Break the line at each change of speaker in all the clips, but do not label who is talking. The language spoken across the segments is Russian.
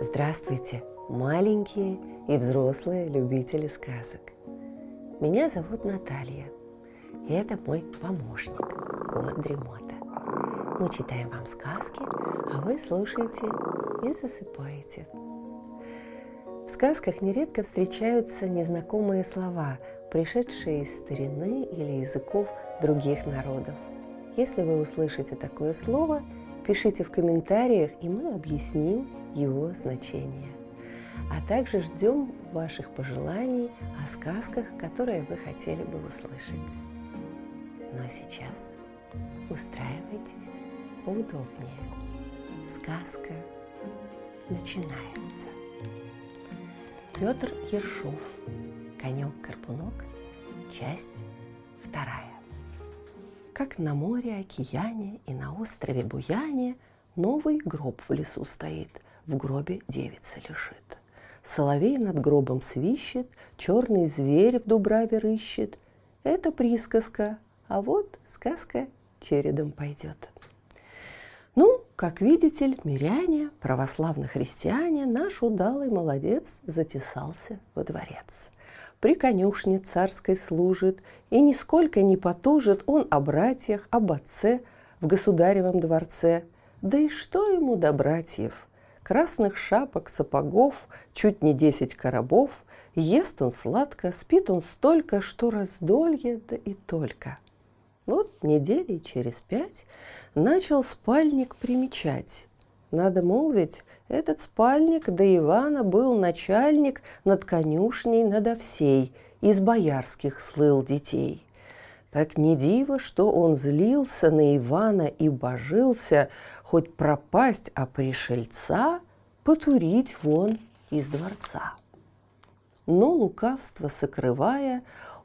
Здравствуйте, маленькие и взрослые любители сказок. Меня зовут Наталья, и это мой помощник, кот Дремота. Мы читаем вам сказки, а вы слушаете и засыпаете. В сказках нередко встречаются незнакомые слова, пришедшие из старины или языков других народов. Если вы услышите такое слово, пишите в комментариях, и мы объясним его значение. А также ждем ваших пожеланий о сказках, которые вы хотели бы услышать. Ну а сейчас устраивайтесь поудобнее. Сказка начинается. Петр Ершов. Конек-карпунок. Часть вторая. Как на море, океане и на острове Буяне новый гроб в лесу стоит, в гробе девица лежит. Соловей над гробом свищет, черный зверь в дубраве рыщет. Это присказка, а вот сказка чередом пойдет. Ну, как видите, миряне, православно-христиане, наш удалый молодец затесался во дворец. При конюшне царской служит, и нисколько не потужит он о братьях, об отце в государевом дворце. Да и что ему до братьев? Красных шапок, сапогов, чуть не десять коробов, ест он сладко, спит он столько, что раздолье да и только – вот недели через пять начал спальник примечать. Надо молвить, этот спальник до Ивана был начальник над конюшней надо всей, из боярских слыл детей. Так не диво, что он злился на Ивана и божился, хоть пропасть, а пришельца потурить вон из дворца. Но лукавство сокрывая,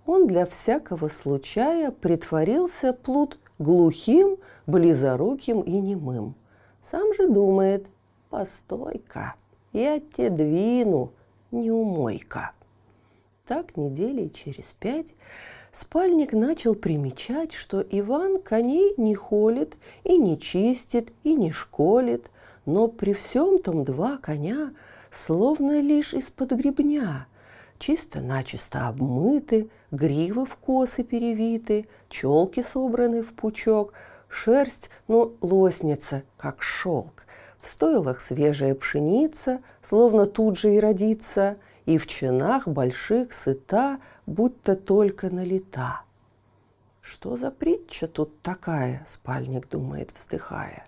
он для всякого случая притворился плут глухим, близоруким и немым. Сам же думает, постой-ка, я те двину, не умой-ка. Так недели через пять спальник начал примечать, что Иван коней не холит и не чистит и не школит, но при всем том два коня словно лишь из-под гребня – чисто-начисто обмыты, гривы в косы перевиты, челки собраны в пучок, шерсть, ну, лоснится, как шелк. В стойлах свежая пшеница, словно тут же и родится, и в чинах больших сыта, будто только налита. Что за притча тут такая, спальник думает, вздыхая.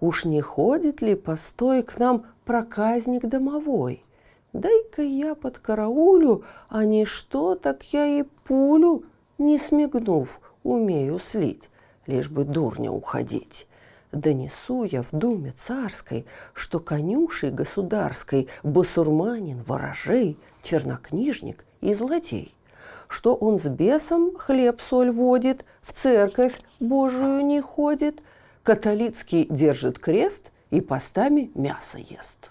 Уж не ходит ли постой к нам проказник домовой – Дай-ка я под караулю, а не что, так я и пулю, не смигнув, умею слить, лишь бы дурня уходить. Донесу я в думе царской, что конюшей государской басурманин, ворожей, чернокнижник и злодей, что он с бесом хлеб-соль водит, в церковь Божию не ходит, католицкий держит крест и постами мясо ест.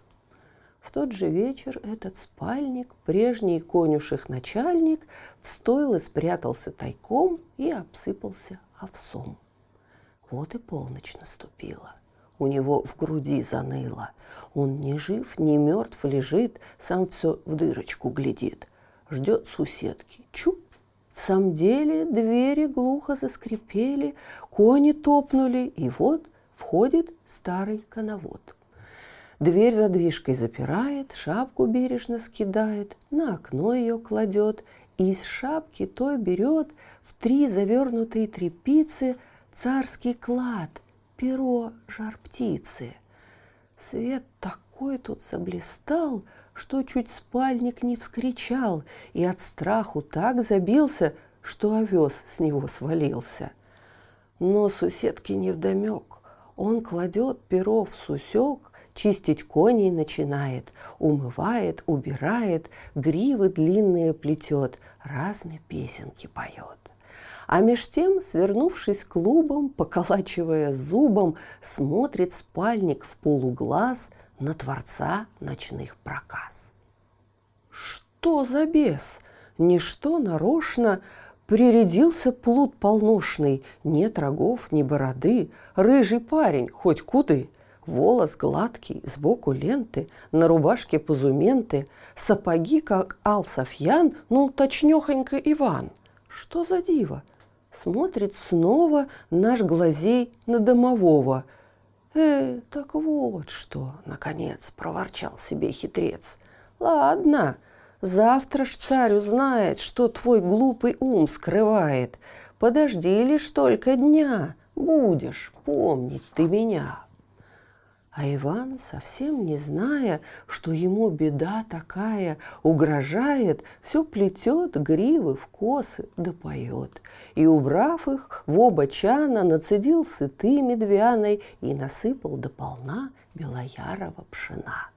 Тот же вечер этот спальник, прежний конюших начальник, в стойло спрятался тайком и обсыпался овсом. Вот и полночь наступила. У него в груди заныло. Он ни жив, ни мертв лежит, сам все в дырочку глядит. Ждет суседки. Чу! В самом деле двери глухо заскрипели, кони топнули, и вот входит старый коновод. Дверь задвижкой запирает, шапку бережно скидает, на окно ее кладет, и из шапки той берет в три завернутые трепицы царский клад, перо жар птицы. Свет такой тут заблистал, что чуть спальник не вскричал, и от страху так забился, что овес с него свалился. Но суседке невдомек. Он кладет перо в сусек, чистить коней начинает, умывает, убирает, гривы длинные плетет, разные песенки поет. А меж тем, свернувшись клубом, поколачивая зубом, смотрит спальник в полуглаз на Творца ночных проказ. Что за бес? Ничто нарочно Прирядился плут полношный, нет рогов, ни бороды, Рыжий парень, хоть куды, Волос гладкий, сбоку ленты, на рубашке пузументы, Сапоги, как Ал Софьян, ну, точнёхонько Иван. Что за диво? Смотрит снова наш глазей на домового. «Э, так вот что!» — наконец проворчал себе хитрец. «Ладно, Завтра ж царь узнает, что твой глупый ум скрывает. Подожди лишь только дня, будешь помнить ты меня. А Иван, совсем не зная, что ему беда такая угрожает, все плетет гривы в косы да поет. И, убрав их, в оба чана нацедил сыты медвяной и насыпал до полна белоярого пшена.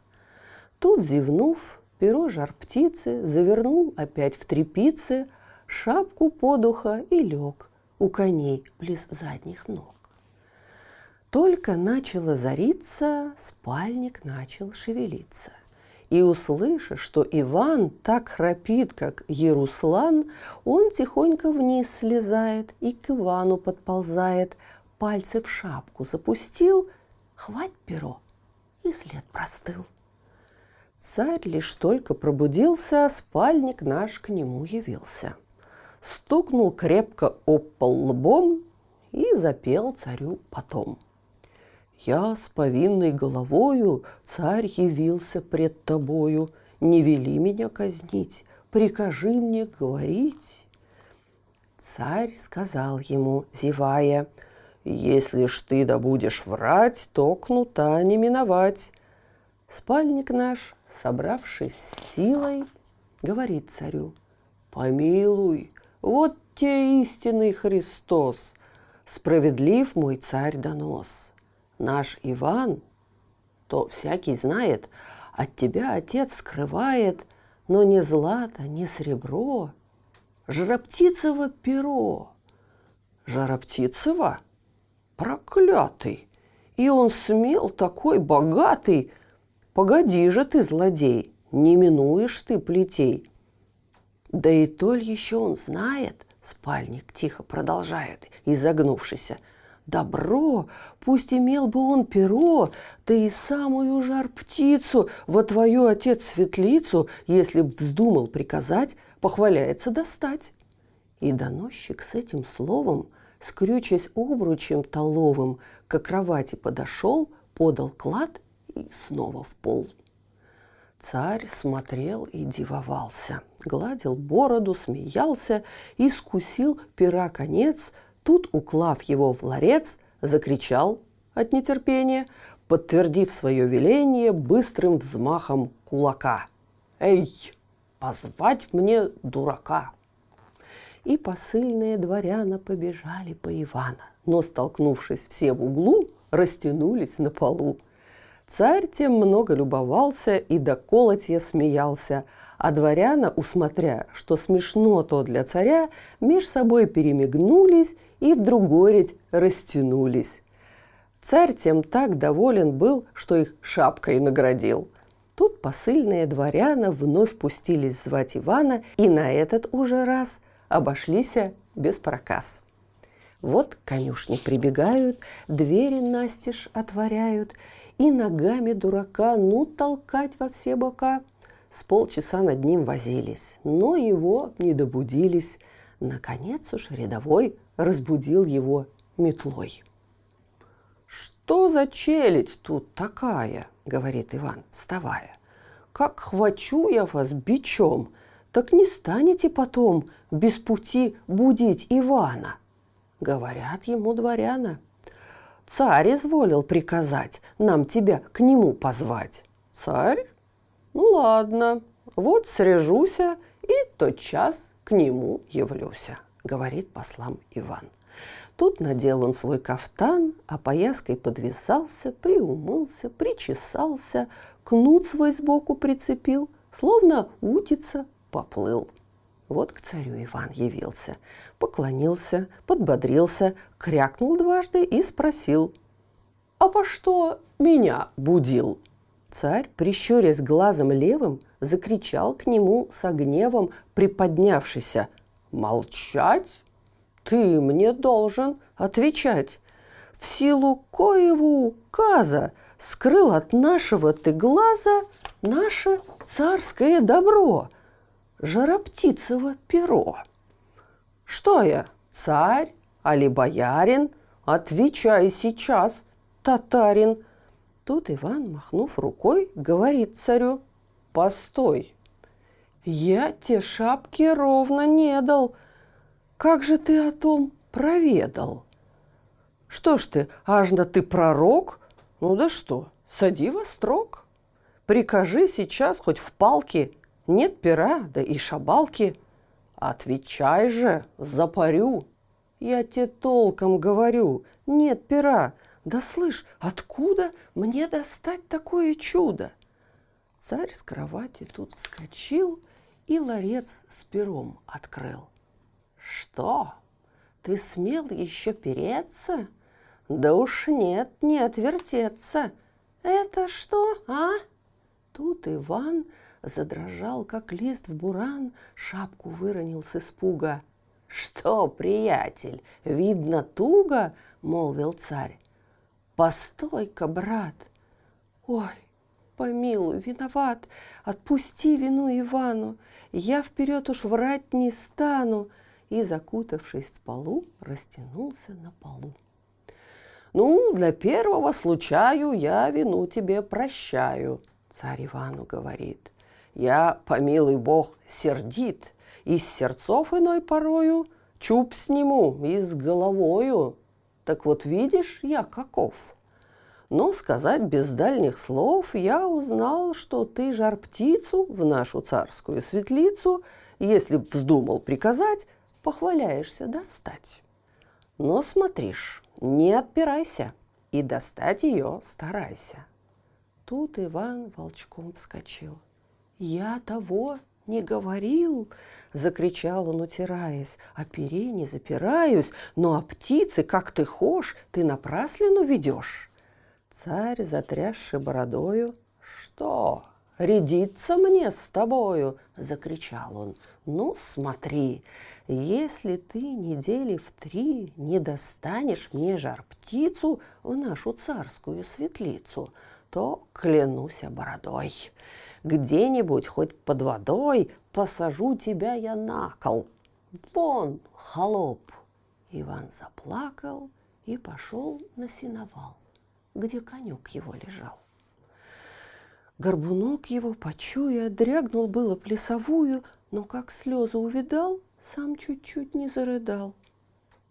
Тут, зевнув, перо жар птицы, завернул опять в трепицы, шапку подуха и лег у коней близ задних ног. Только начало зариться, спальник начал шевелиться. И, услыша, что Иван так храпит, как Еруслан, он тихонько вниз слезает и к Ивану подползает, пальцы в шапку запустил, хвать перо, и след простыл. Царь лишь только пробудился, спальник наш к нему явился. Стукнул крепко об пол лбом и запел царю потом. «Я с повинной головою, царь явился пред тобою, не вели меня казнить, прикажи мне говорить». Царь сказал ему, зевая, «Если ж ты да будешь врать, то кнута не миновать. Спальник наш, собравшись силой, говорит царю, «Помилуй, вот те истинный Христос, справедлив мой царь донос. Наш Иван, то всякий знает, от тебя отец скрывает, но не злато, не сребро, жароптицево перо. Жароптицево? Проклятый! И он смел такой богатый, Погоди же ты, злодей, не минуешь ты плетей. Да и толь еще он знает, спальник тихо продолжает, изогнувшийся. Добро, пусть имел бы он перо, да и самую жар птицу во твою отец светлицу, если б вздумал приказать, похваляется достать. И доносчик с этим словом, скрючась обручем толовым, к кровати подошел, подал клад и снова в пол. Царь смотрел и дивовался, гладил бороду, смеялся и скусил пера конец, тут, уклав его в ларец, закричал от нетерпения, подтвердив свое веление быстрым взмахом кулака. «Эй, позвать мне дурака!» И посыльные дворяна побежали по Ивана, но, столкнувшись все в углу, растянулись на полу – Царь тем много любовался и до колотья смеялся, а дворяна, усмотря, что смешно то для царя, меж собой перемигнулись и в другоредь растянулись. Царь тем так доволен был, что их шапкой наградил. Тут посыльные дворяна вновь пустились звать Ивана, и на этот уже раз обошлись без проказ. Вот конюшни прибегают, двери настежь отворяют – и ногами дурака, ну, толкать во все бока. С полчаса над ним возились, но его не добудились. Наконец уж рядовой разбудил его метлой. «Что за челядь тут такая?» — говорит Иван, вставая. «Как хвачу я вас бичом, так не станете потом без пути будить Ивана!» Говорят ему дворяна – Царь изволил приказать нам тебя к нему позвать. Царь? Ну ладно, вот срежуся и тотчас к нему явлюся, говорит послам Иван. Тут надел он свой кафтан, а пояской подвязался, приумылся, причесался, кнут свой сбоку прицепил, словно утица поплыл. Вот к царю Иван явился, поклонился, подбодрился, крякнул дважды и спросил, «А по что меня будил?» Царь, прищурясь глазом левым, закричал к нему со гневом приподнявшийся.
Молчать? Ты мне должен отвечать. В силу коего указа скрыл от нашего ты глаза наше царское добро, жароптицево перо. Что я, царь, али боярин? Отвечай сейчас, татарин. Тут Иван, махнув рукой, говорит царю, постой, я те шапки ровно не дал. Как же ты о том проведал? Что ж ты, ажно ты пророк? Ну да что, сади во строк. Прикажи сейчас хоть в палке, нет пера, да и шабалки. Отвечай же, запарю. Я тебе толком говорю, нет пера. Да слышь, откуда мне достать такое чудо? Царь с кровати тут вскочил и ларец с пером открыл. Что, ты смел еще переться? Да уж нет, не отвертеться. Это что, а? Тут Иван задрожал, как лист в буран, шапку выронил с испуга. «Что, приятель, видно туго?» — молвил царь. «Постой-ка, брат!» «Ой, помилуй, виноват, отпусти вину Ивану, я вперед уж врать не стану!» И, закутавшись в полу, растянулся на полу. «Ну, для первого случаю я вину тебе прощаю», — царь Ивану говорит. «Я, помилуй бог, сердит, из сердцов иной порою чуб сниму и с головою. Так вот видишь, я каков. Но сказать без дальних слов я узнал, что ты жар птицу в нашу царскую светлицу, если б вздумал приказать, похваляешься достать. Но смотришь, не отпирайся и достать ее старайся. Тут Иван волчком вскочил. Я того не говорил!» — закричал он, утираясь. «О пере не запираюсь, но о птице, как ты хошь, ты напраслину ведешь!» Царь, затрясший бородою, «Что, рядиться мне с тобою?» — закричал он. «Ну, смотри, если ты недели в три не достанешь мне жар-птицу в нашу царскую светлицу, то клянусь бородой, где-нибудь, хоть под водой, посажу тебя я на кол. Вон, холоп!» Иван заплакал и пошел на сеновал, где конек его лежал. Горбунок его, почуя, дрягнул было плясовую, но как слезы увидал, сам чуть-чуть не зарыдал.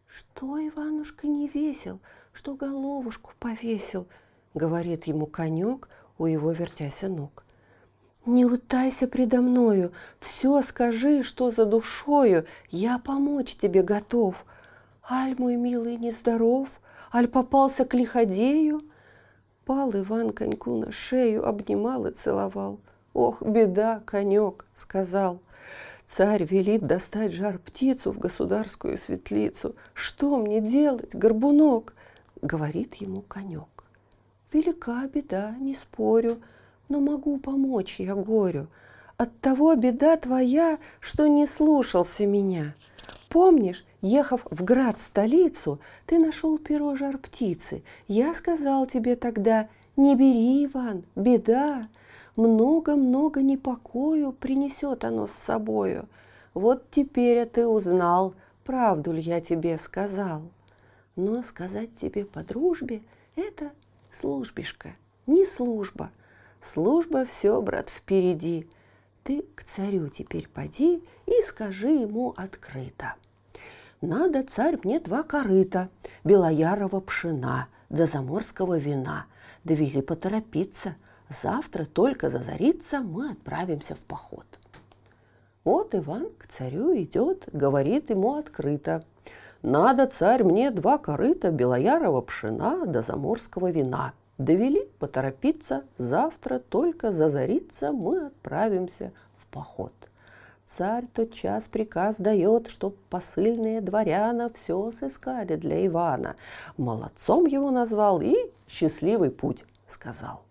«Что, Иванушка, не весел, что головушку повесил?» — говорит ему конек, у его вертяся ног. Не утайся предо мною, все скажи, что за душою, я помочь тебе готов. Аль, мой милый, нездоров, аль попался к лиходею. Пал Иван коньку на шею, обнимал и целовал. Ох, беда, конек, сказал. Царь велит достать жар птицу в государскую светлицу. Что мне делать, горбунок? Говорит ему конек. Велика беда, не спорю, но могу помочь я горю. От того беда твоя, что не слушался меня. Помнишь, ехав в град столицу, ты нашел перо жар птицы. Я сказал тебе тогда, не бери, Иван, беда. Много-много непокою принесет оно с собою. Вот теперь ты узнал, правду ли я тебе сказал. Но сказать тебе по дружбе – это службишка, не служба – Служба все, брат, впереди. Ты к царю теперь поди и скажи ему открыто. Надо, царь, мне два корыта, белоярого пшена, до заморского вина. Довели поторопиться. Завтра только зазариться мы отправимся в поход. Вот Иван к царю идет, говорит ему открыто. Надо, царь, мне два корыта белоярого пшена до заморского вина – Довели поторопиться, завтра только зазариться мы отправимся в поход. Царь тот час приказ дает, чтоб посыльные дворяна все сыскали для Ивана. Молодцом его назвал и счастливый путь сказал.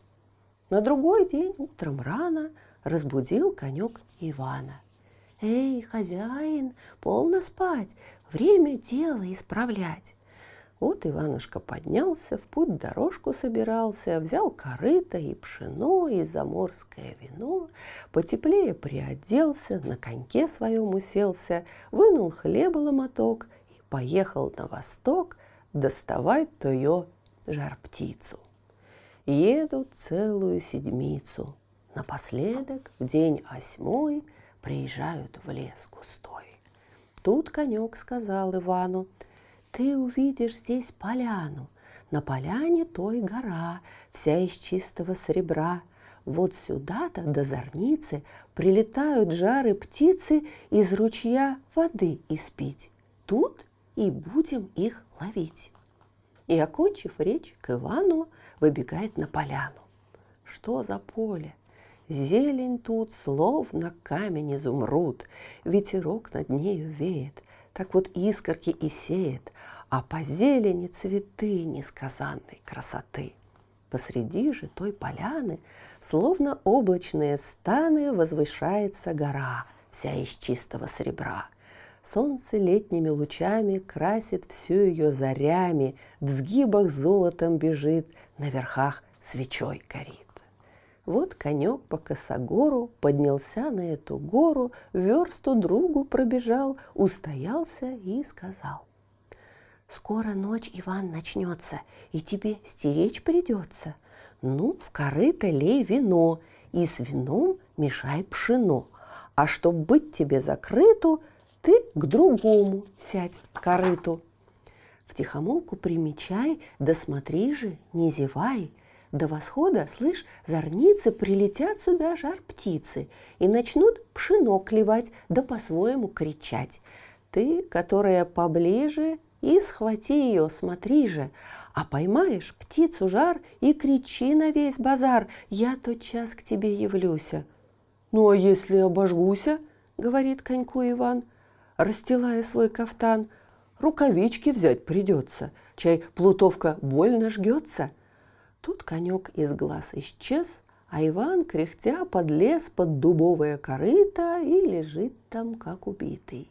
На другой день утром рано разбудил конек Ивана.
«Эй, хозяин, полно спать, время дело исправлять!»
Вот Иванушка поднялся, в путь дорожку собирался, взял корыто и пшено, и заморское вино, потеплее приоделся, на коньке своем уселся, вынул хлеба ломоток и поехал на восток доставать тою жар-птицу. Едут целую седмицу. Напоследок, в день осьмой, приезжают в лес густой. Тут конек сказал Ивану – ты увидишь здесь поляну. На поляне той гора, вся из чистого серебра. Вот сюда-то до зорницы прилетают жары птицы из ручья воды испить. Тут и будем их ловить. И, окончив речь, к Ивану выбегает на поляну. Что за поле? Зелень тут, словно камень изумруд, Ветерок над нею веет, так вот искорки и сеет, а по зелени цветы несказанной красоты. Посреди же той поляны, словно облачные станы, возвышается гора, вся из чистого серебра. Солнце летними лучами красит всю ее зарями, в сгибах золотом бежит, на верхах свечой горит. Вот конек по косогору поднялся на эту гору, версту другу пробежал, устоялся и сказал. Скоро ночь, Иван, начнется, и тебе стеречь придется. Ну, в корыто лей вино, и с вином мешай пшено. А чтоб быть тебе закрыту, ты к другому сядь к корыту. В тихомолку примечай, да смотри же, не зевай – до восхода, слышь, зорницы прилетят сюда жар птицы и начнут пшено клевать, да по-своему кричать. Ты, которая поближе, и схвати ее, смотри же, а поймаешь птицу жар и кричи на весь базар, я тот час к тебе явлюся. Ну а если обожгуся, говорит коньку Иван, расстилая свой кафтан, рукавички взять придется, чай плутовка больно жгется – Тут конек из глаз исчез, а Иван, кряхтя, подлез под дубовое корыто и лежит там, как убитый.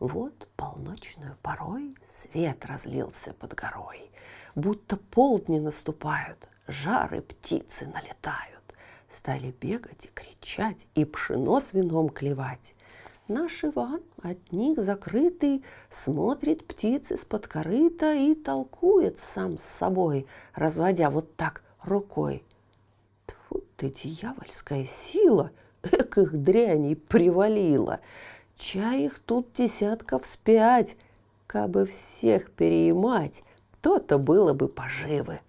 Вот полночную порой свет разлился под горой, будто полдни наступают, жары птицы налетают. Стали бегать и кричать, и пшено с вином клевать. Наш Иван, от них закрытый, смотрит птицы с-под корыта и толкует сам с собой, разводя вот так рукой. Тьфу ты, дьявольская сила, эк их дряней привалила. Чай их тут десятков спять, кабы всех переимать, то-то было бы поживы.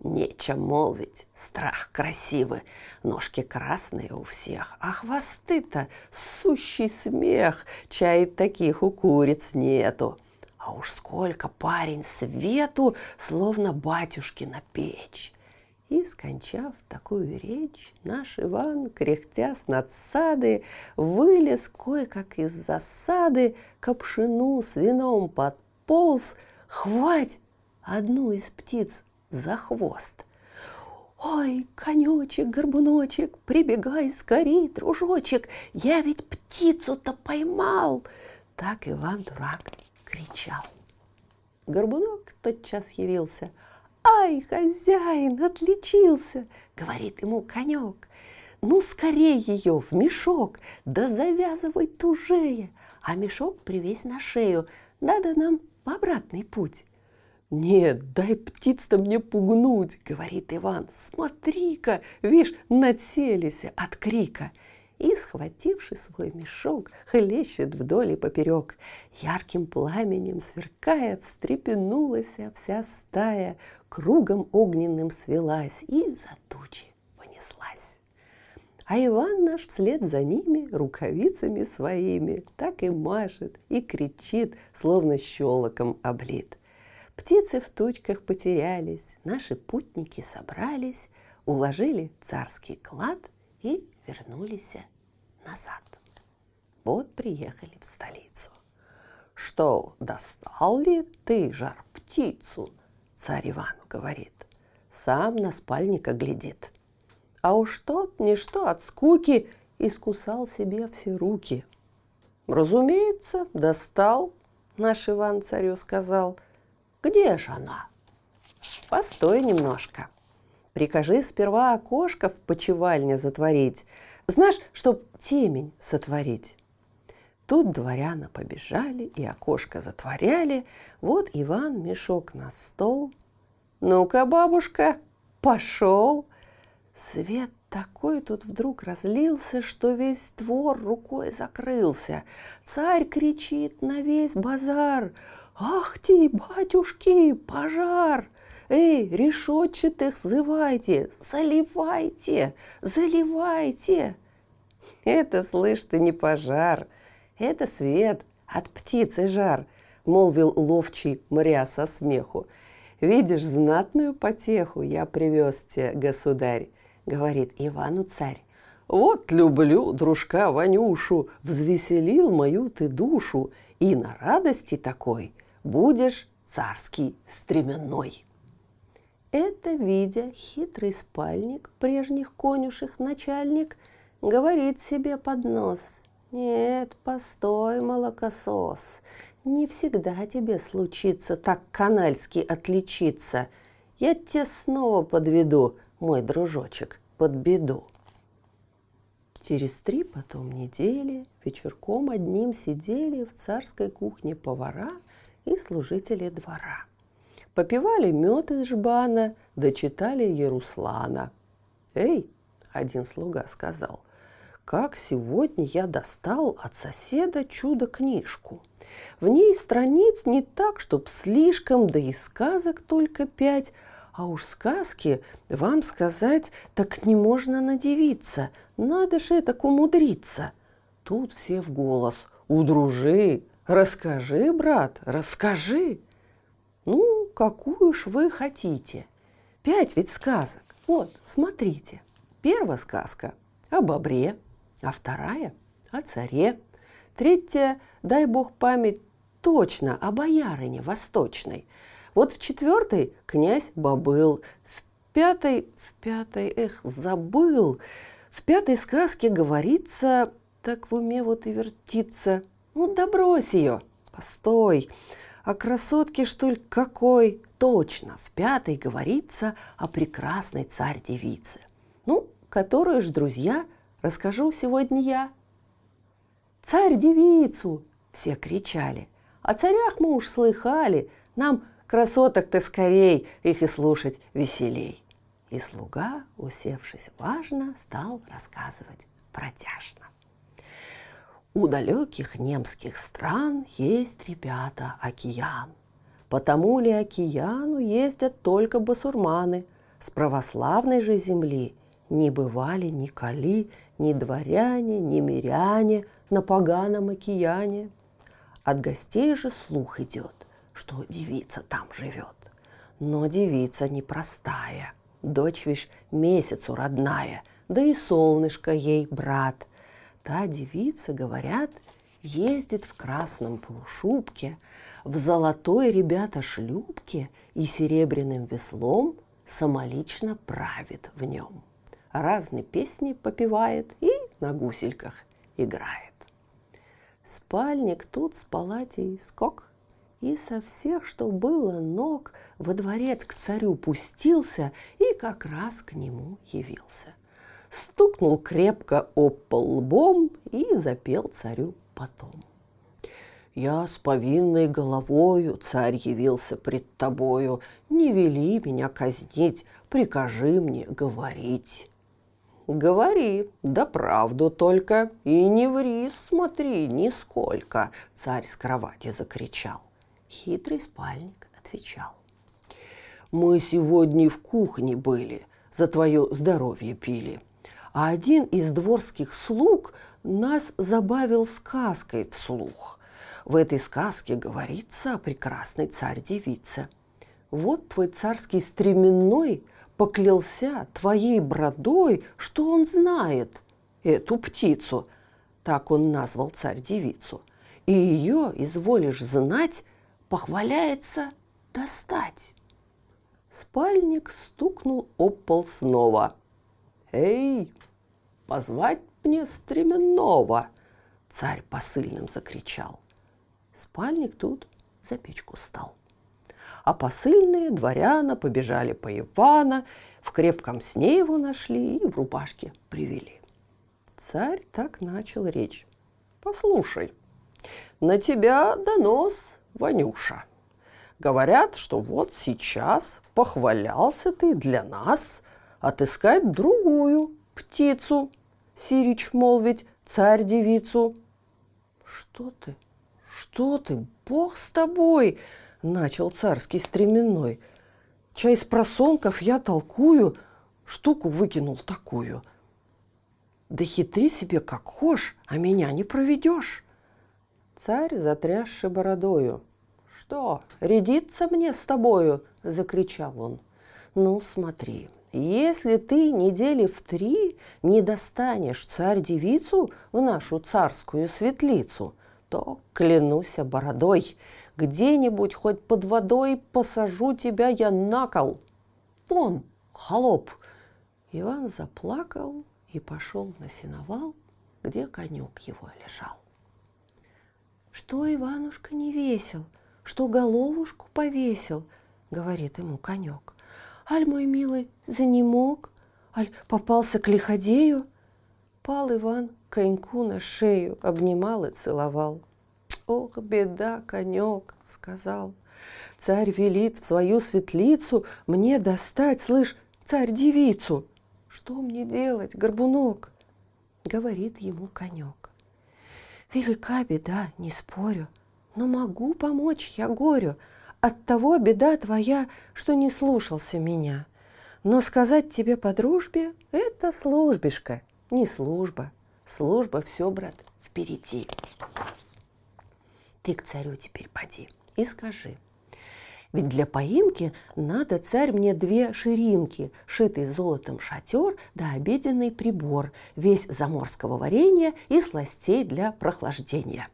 Нечем молвить, страх красивый, ножки красные у всех, а хвосты-то сущий смех, чай таких у куриц нету. А уж сколько парень свету, словно батюшки на печь. И, скончав такую речь, наш Иван, кряхтя с надсады, вылез кое-как из засады, копшину с вином подполз, хвать! Одну из птиц за хвост. «Ой, конечек, горбуночек, прибегай скорей, дружочек, я ведь птицу-то поймал!» Так Иван-дурак кричал. Горбунок тотчас явился. «Ай, хозяин, отличился!» — говорит ему конек. «Ну, скорей ее в мешок, да завязывай тужее, а мешок привесь на шею, надо нам в обратный путь». «Нет, дай птиц-то мне пугнуть», — говорит Иван. «Смотри-ка, вишь, надселись от крика». И, схвативший свой мешок, хлещет вдоль и поперек. Ярким пламенем сверкая, встрепенулась вся стая, кругом огненным свелась и за тучи понеслась. А Иван наш вслед за ними рукавицами своими так и машет и кричит, словно щелоком облит. Птицы в тучках потерялись, наши путники собрались, уложили царский клад и вернулись назад. Вот приехали в столицу. Что, достал ли ты жар птицу? Царь Иван говорит. Сам на спальника глядит. А уж тот ничто от скуки и скусал себе все руки. Разумеется, достал, наш Иван царю сказал, где ж она? Постой немножко. Прикажи сперва окошко в почевальне затворить, знаешь, чтоб темень сотворить. Тут дворяна побежали и окошко затворяли. Вот Иван мешок на стол. Ну-ка, бабушка, пошел. Свет такой тут вдруг разлился, что весь двор рукой закрылся. Царь кричит на весь базар. «Ах ты, батюшки, пожар!» Эй, решетчатых зывайте, заливайте, заливайте. Это, слышь, ты не пожар, это свет от птицы жар, молвил ловчий моря со смеху. Видишь, знатную потеху я привез тебе, государь, говорит Ивану царь. Вот люблю дружка Ванюшу, взвеселил мою ты душу, и на радости такой будешь царский стременной. Это, видя хитрый спальник прежних конюших начальник, говорит себе под нос. Нет, постой, молокосос, не всегда тебе случится так канальски отличиться. Я тебя снова подведу, мой дружочек, под беду. Через три потом недели вечерком одним сидели в царской кухне повара и служители двора – Попивали мед из жбана, дочитали Еруслана. «Эй!» – один слуга сказал. «Как сегодня я достал от соседа чудо-книжку. В ней страниц не так, чтоб слишком, да и сказок только пять, а уж сказки, вам сказать, так не можно надевиться. Надо же так умудриться. Тут все в голос. Удружи, расскажи, брат, расскажи. Ну, какую ж вы хотите. Пять ведь сказок. Вот, смотрите. Первая сказка о бобре, а вторая о царе. Третья, дай бог память, точно о боярине восточной. Вот в четвертой князь Бобыл, в пятой, в пятой, эх, забыл. В пятой сказке говорится, так в уме вот и вертится. Ну, да брось ее, постой. О красотке, что ли, какой? Точно, в пятой говорится о прекрасной царь-девице. Ну, которую ж, друзья, расскажу сегодня я. «Царь-девицу!» – все кричали. О царях мы уж слыхали, нам красоток-то скорей, их и слушать веселей. И слуга, усевшись важно, стал рассказывать протяжно. У далеких немских стран есть ребята океан. Потому ли океану ездят только басурманы? С православной же земли не бывали ни кали, ни дворяне, ни миряне на поганом океане. От гостей же слух идет, что девица там живет. Но девица непростая, дочь вишь месяцу родная, да и солнышко ей брат – Та девица, говорят, ездит в красном полушубке, в золотой, ребята, шлюпке и серебряным веслом самолично правит в нем. Разные песни попивает и на гусельках играет. Спальник тут с палатей скок, и со всех, что было ног, во дворец к царю пустился и как раз к нему явился стукнул крепко об пол лбом и запел царю потом. Я с повинной головою, царь явился пред тобою, не вели меня казнить, прикажи мне говорить. Говори, да правду только, и не ври, смотри, нисколько, царь с кровати закричал. Хитрый спальник отвечал. Мы сегодня в кухне были, за твое здоровье пили – а один из дворских слуг нас забавил сказкой вслух. В этой сказке говорится о прекрасной царь-девице. Вот твой царский стременной поклялся твоей бродой, что он знает эту птицу. Так он назвал царь-девицу. И ее, изволишь знать, похваляется достать. Спальник стукнул об пол снова – «Эй, позвать мне стременного!» Царь посыльным закричал. Спальник тут за печку стал. А посыльные дворяна побежали по Ивана, в крепком сне его нашли и в рубашке привели. Царь так начал речь. «Послушай, на тебя донос, Ванюша. Говорят, что вот сейчас похвалялся ты для нас отыскать другую птицу. Сирич молвить царь-девицу. Что ты? Что ты? Бог с тобой! Начал царский стременной. Чай с просонков я толкую, штуку выкинул такую. Да хитри себе как хошь, а меня не проведешь. Царь, затрясший бородою. «Что, рядиться мне с тобою?» – закричал он. «Ну, смотри, если ты недели в три не достанешь царь-девицу в нашу царскую светлицу, то, клянусь бородой, где-нибудь хоть под водой посажу тебя я на кол. Вон, холоп!» Иван заплакал и пошел на сеновал, где конек его лежал. «Что, Иванушка, не весел? Что головушку повесил?» — говорит ему конек. «Аль, мой милый, занемог? Аль, попался к лиходею?» Пал Иван коньку на шею, обнимал и целовал. «Ох, беда, конек!» — сказал. «Царь велит в свою светлицу мне достать, слышь, царь-девицу!» «Что мне делать, горбунок?» — говорит ему конек. Велика беда, не спорю, но могу помочь я горю. От того беда твоя, что не слушался меня. Но сказать тебе по дружбе – это службишка, не служба. Служба все, брат, впереди. Ты к царю теперь поди и скажи – ведь для поимки надо, царь, мне две ширинки, шитый золотом шатер да обеденный прибор, весь заморского варенья и сластей для прохлаждения.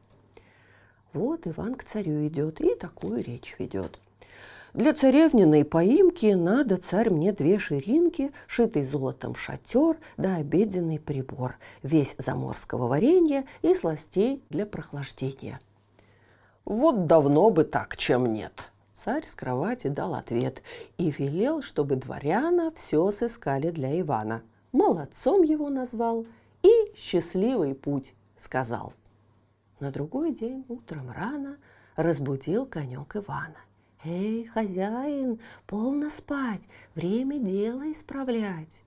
Вот Иван к царю идет и такую речь ведет. Для царевниной поимки надо, царь, мне две ширинки, шитый золотом шатер да обеденный прибор, весь заморского варенья и сластей для прохлаждения. Вот давно бы так, чем нет, Царь с кровати дал ответ и велел, чтобы дворяна все сыскали для Ивана. Молодцом его назвал и счастливый путь сказал. На другой день утром рано разбудил конек Ивана. «Эй, хозяин, полно спать, время дело исправлять!»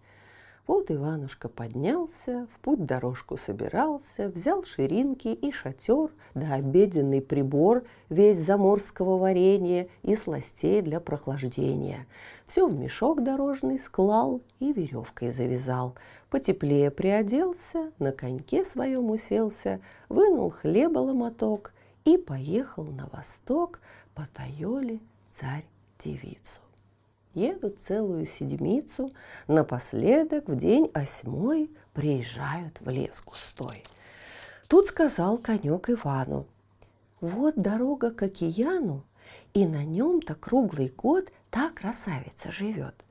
Вот Иванушка поднялся, в путь дорожку собирался, взял ширинки и шатер, да обеденный прибор, весь заморского варенья и сластей для прохлаждения. Все в мешок дорожный склал и веревкой завязал. Потеплее приоделся, на коньке своем уселся, вынул хлеба ломоток и поехал на восток по Тайоле царь-девицу едут целую седмицу, напоследок в день осьмой приезжают в лес густой. Тут сказал конек Ивану, вот дорога к океану, и на нем-то круглый год та красавица живет.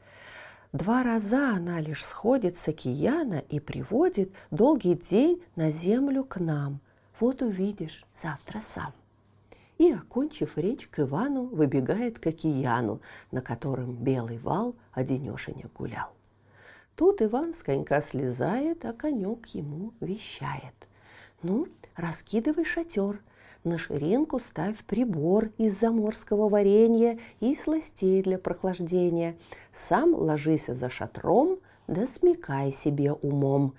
Два раза она лишь сходит с океана и приводит долгий день на землю к нам. Вот увидишь завтра сам и, окончив речь, к Ивану выбегает к океану, на котором белый вал одинешенек гулял. Тут Иван с конька слезает, а конек ему вещает. «Ну, раскидывай шатер, на ширинку ставь прибор из заморского варенья и сластей для прохлаждения. Сам ложись за шатром, да смекай себе умом.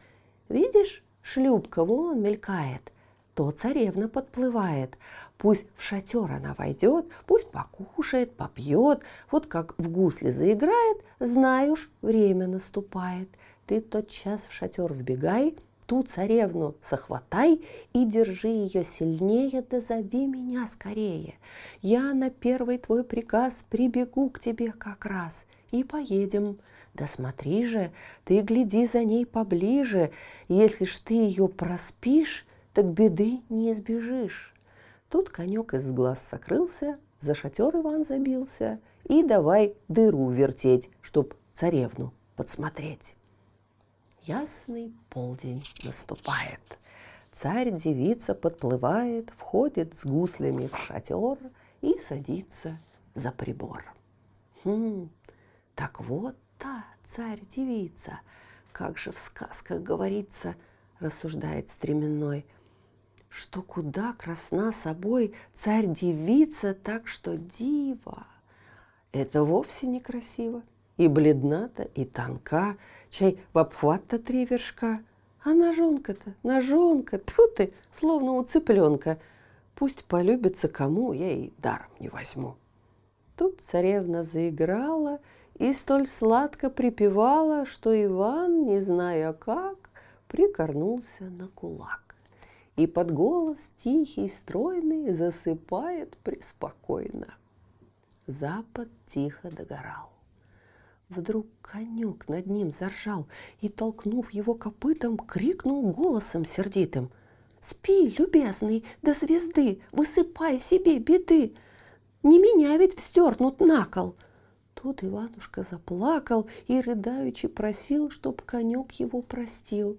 Видишь, шлюпка вон мелькает, то царевна подплывает. Пусть в шатер она войдет, пусть покушает, попьет. Вот как в гусле заиграет, знаешь, время наступает. Ты тот час в шатер вбегай, ту царевну захватай и держи ее сильнее, да зови меня скорее. Я на первый твой приказ прибегу к тебе как раз и поедем. Да смотри же, ты гляди за ней поближе, если ж ты ее проспишь, так беды не избежишь. Тут конек из глаз сокрылся, за шатер Иван забился, и давай дыру вертеть, чтоб царевну подсмотреть.
Ясный полдень наступает. Царь-девица подплывает, входит с гуслями в шатер и садится за прибор. Хм, так вот та царь-девица, как же в сказках говорится, рассуждает стременной, что куда красна собой царь-девица, так что дива. Это вовсе не красиво, и бледна-то, и тонка, чай в обхват-то три вершка, а ножонка-то, ножонка, тьфу ты, словно у цыпленка. Пусть полюбится кому, я и даром не возьму. Тут царевна заиграла и столь сладко припевала, что Иван, не зная как, прикорнулся на кулак. И под голос тихий, стройный засыпает преспокойно. Запад тихо догорал. Вдруг конек над ним заржал и, толкнув его копытом, крикнул голосом сердитым. «Спи, любезный, до звезды, высыпай себе беды! Не меня ведь встернут на кол!» Тут Иванушка заплакал и, рыдаючи, просил, чтоб конек его простил.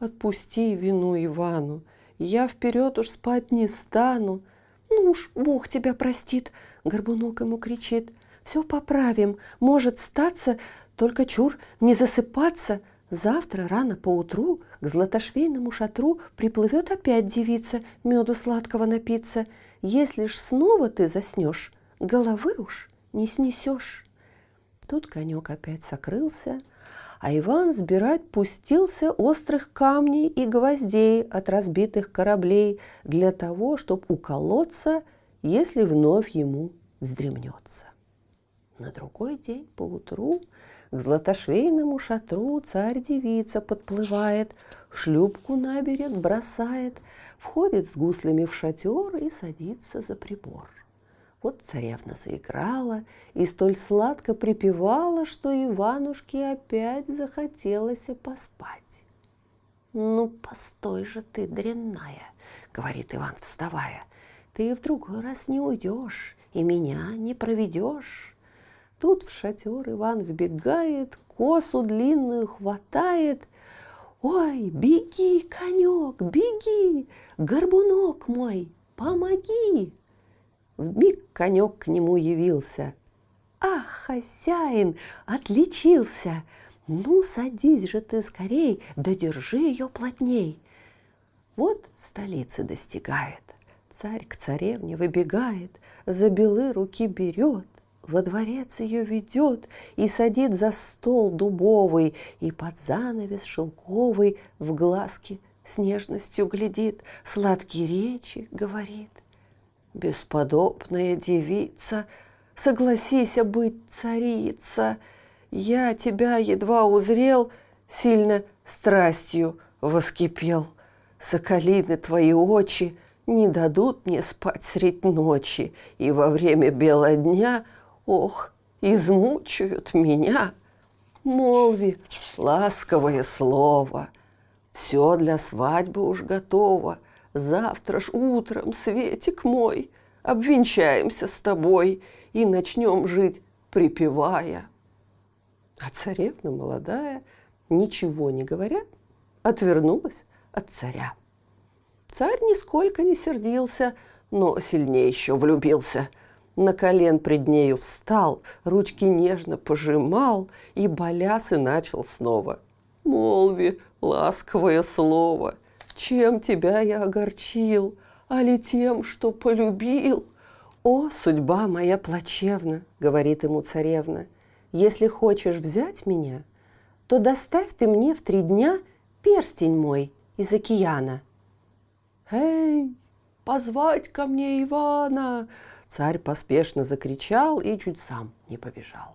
«Отпусти вину Ивану, я вперед уж спать не стану!» «Ну уж, Бог тебя простит!» — Горбунок ему кричит — все поправим. Может статься, только чур не засыпаться. Завтра рано поутру к златошвейному шатру приплывет опять девица меду сладкого напиться. Если ж снова ты заснешь, головы уж не снесешь. Тут конек опять сокрылся, а Иван сбирать пустился острых камней и гвоздей от разбитых кораблей для того, чтобы уколоться, если вновь ему вздремнется. На другой день поутру к златошвейному шатру царь-девица подплывает, шлюпку на берег бросает, входит с гуслями в шатер и садится за прибор. Вот царевна заиграла и столь сладко припевала, что Иванушке опять захотелось поспать. «Ну, постой же ты, дрянная!» — говорит Иван, вставая. «Ты в другой раз не уйдешь и меня не проведешь». Тут в шатер Иван вбегает, косу длинную хватает. Ой, беги, конек, беги, горбунок мой, помоги. В миг конек к нему явился. Ах, хозяин, отличился! Ну, садись же ты скорей, да держи ее плотней. Вот столицы достигает. Царь к царевне выбегает, за белы руки берет, во дворец ее ведет и садит за стол дубовый, и под занавес шелковый в глазки с нежностью глядит, сладкие речи говорит. Бесподобная девица, согласись быть царица, я тебя едва узрел, сильно страстью воскипел. Соколины твои очи не дадут мне спать средь ночи, и во время бела дня – Ох, измучают меня. Молви ласковое слово. Все для свадьбы уж готово. Завтра ж утром, Светик мой, обвенчаемся с тобой и начнем жить, припевая. А царевна молодая, ничего не говоря, отвернулась от царя. Царь нисколько не сердился, но сильнее еще влюбился – на колен пред нею встал, ручки нежно пожимал и болясы начал снова. «Молви, ласковое слово, чем тебя я огорчил, а ли тем, что полюбил?» «О, судьба моя плачевна!» — говорит ему царевна. «Если хочешь взять меня, то доставь ты мне в три дня перстень мой из океана». «Эй, позвать ко мне Ивана!» Царь поспешно закричал и чуть сам не побежал.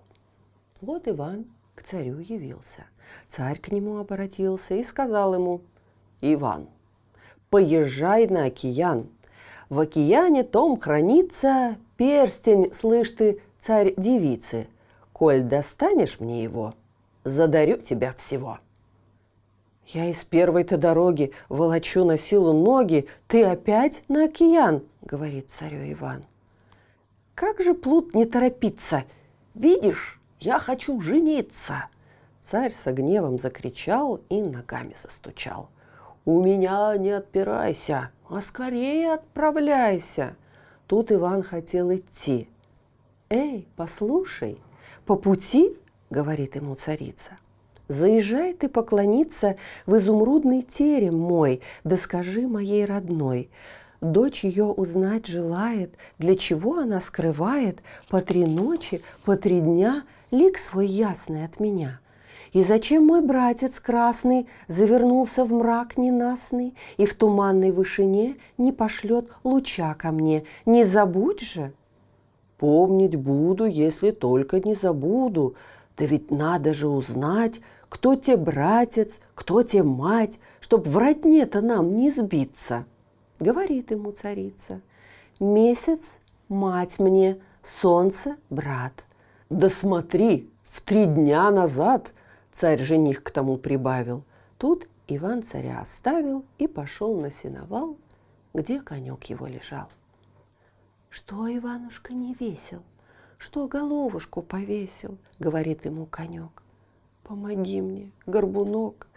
Вот Иван к царю явился. Царь к нему обратился и сказал ему, «Иван, поезжай на океан. В океане том хранится перстень, слышь ты, царь девицы. Коль достанешь мне его, задарю тебя всего». «Я из первой-то дороги волочу на силу ноги, ты опять на океан», — говорит царю Иван. — как же плут не торопиться? Видишь, я хочу жениться.
Царь со гневом закричал и ногами застучал. «У меня не отпирайся, а скорее отправляйся!» Тут Иван хотел идти. «Эй, послушай, по пути, — говорит ему царица, — заезжай ты поклониться в изумрудный терем мой, да скажи моей родной, Дочь ее узнать желает, для чего она скрывает по три ночи, по три дня лик свой ясный от меня. И зачем мой братец красный завернулся в мрак ненастный и в туманной вышине не пошлет луча ко мне? Не забудь же! Помнить буду, если только не забуду. Да ведь надо же узнать, кто те братец, кто те мать, чтоб в родне-то нам не сбиться. Говорит ему царица, месяц – мать мне, солнце – брат. Да смотри, в три дня назад царь-жених к тому прибавил. Тут Иван царя оставил и пошел на сеновал, где конек его лежал. Что, Иванушка, не весел? Что головушку повесил? Говорит ему конек. Помоги мне, горбунок.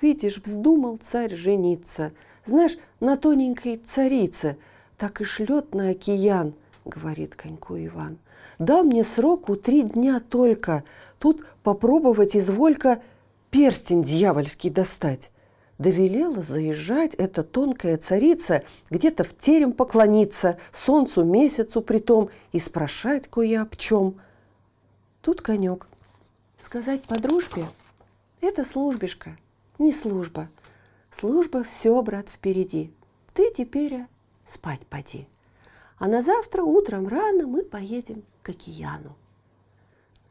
Видишь, вздумал царь жениться – знаешь, на тоненькой царице так и шлет на океан, говорит коньку Иван. Дал мне сроку три дня только. Тут попробовать изволька перстень дьявольский достать. Довелела заезжать эта тонкая царица, где-то в терем поклониться, солнцу, месяцу притом, и спрашать кое об чем. Тут конек. Сказать по дружбе – это службишка, не служба – Служба все, брат, впереди. Ты теперь а, спать поди. А на завтра утром рано мы поедем к океану.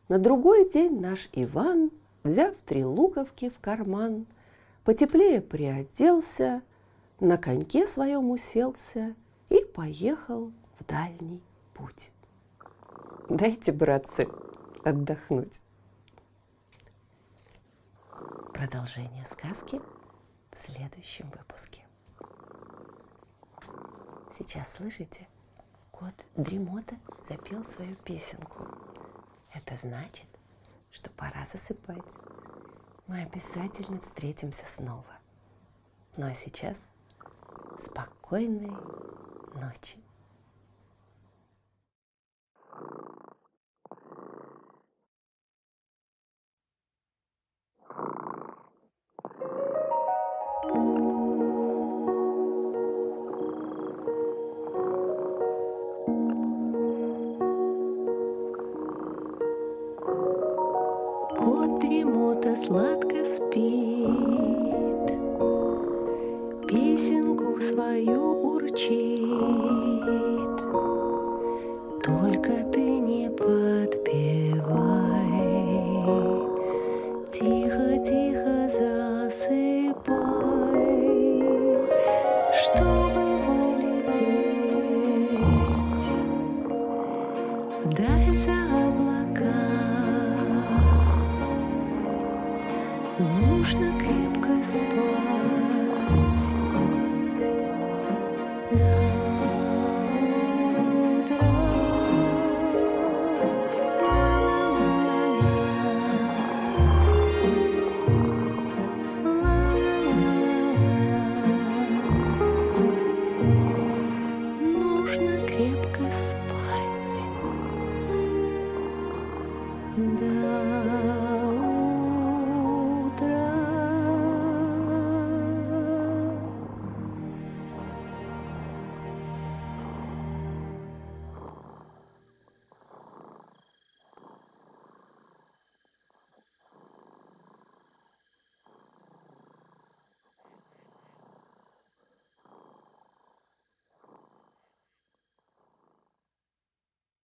На другой день наш Иван, взяв три луковки в карман, потеплее приоделся, на коньке своем уселся и поехал в дальний путь. Дайте, братцы, отдохнуть.
Продолжение сказки – в следующем выпуске. Сейчас слышите? Кот Дремота запел свою песенку. Это значит, что пора засыпать. Мы обязательно встретимся снова. Ну а сейчас спокойной ночи. Сладко спит, Песенку свою урчит.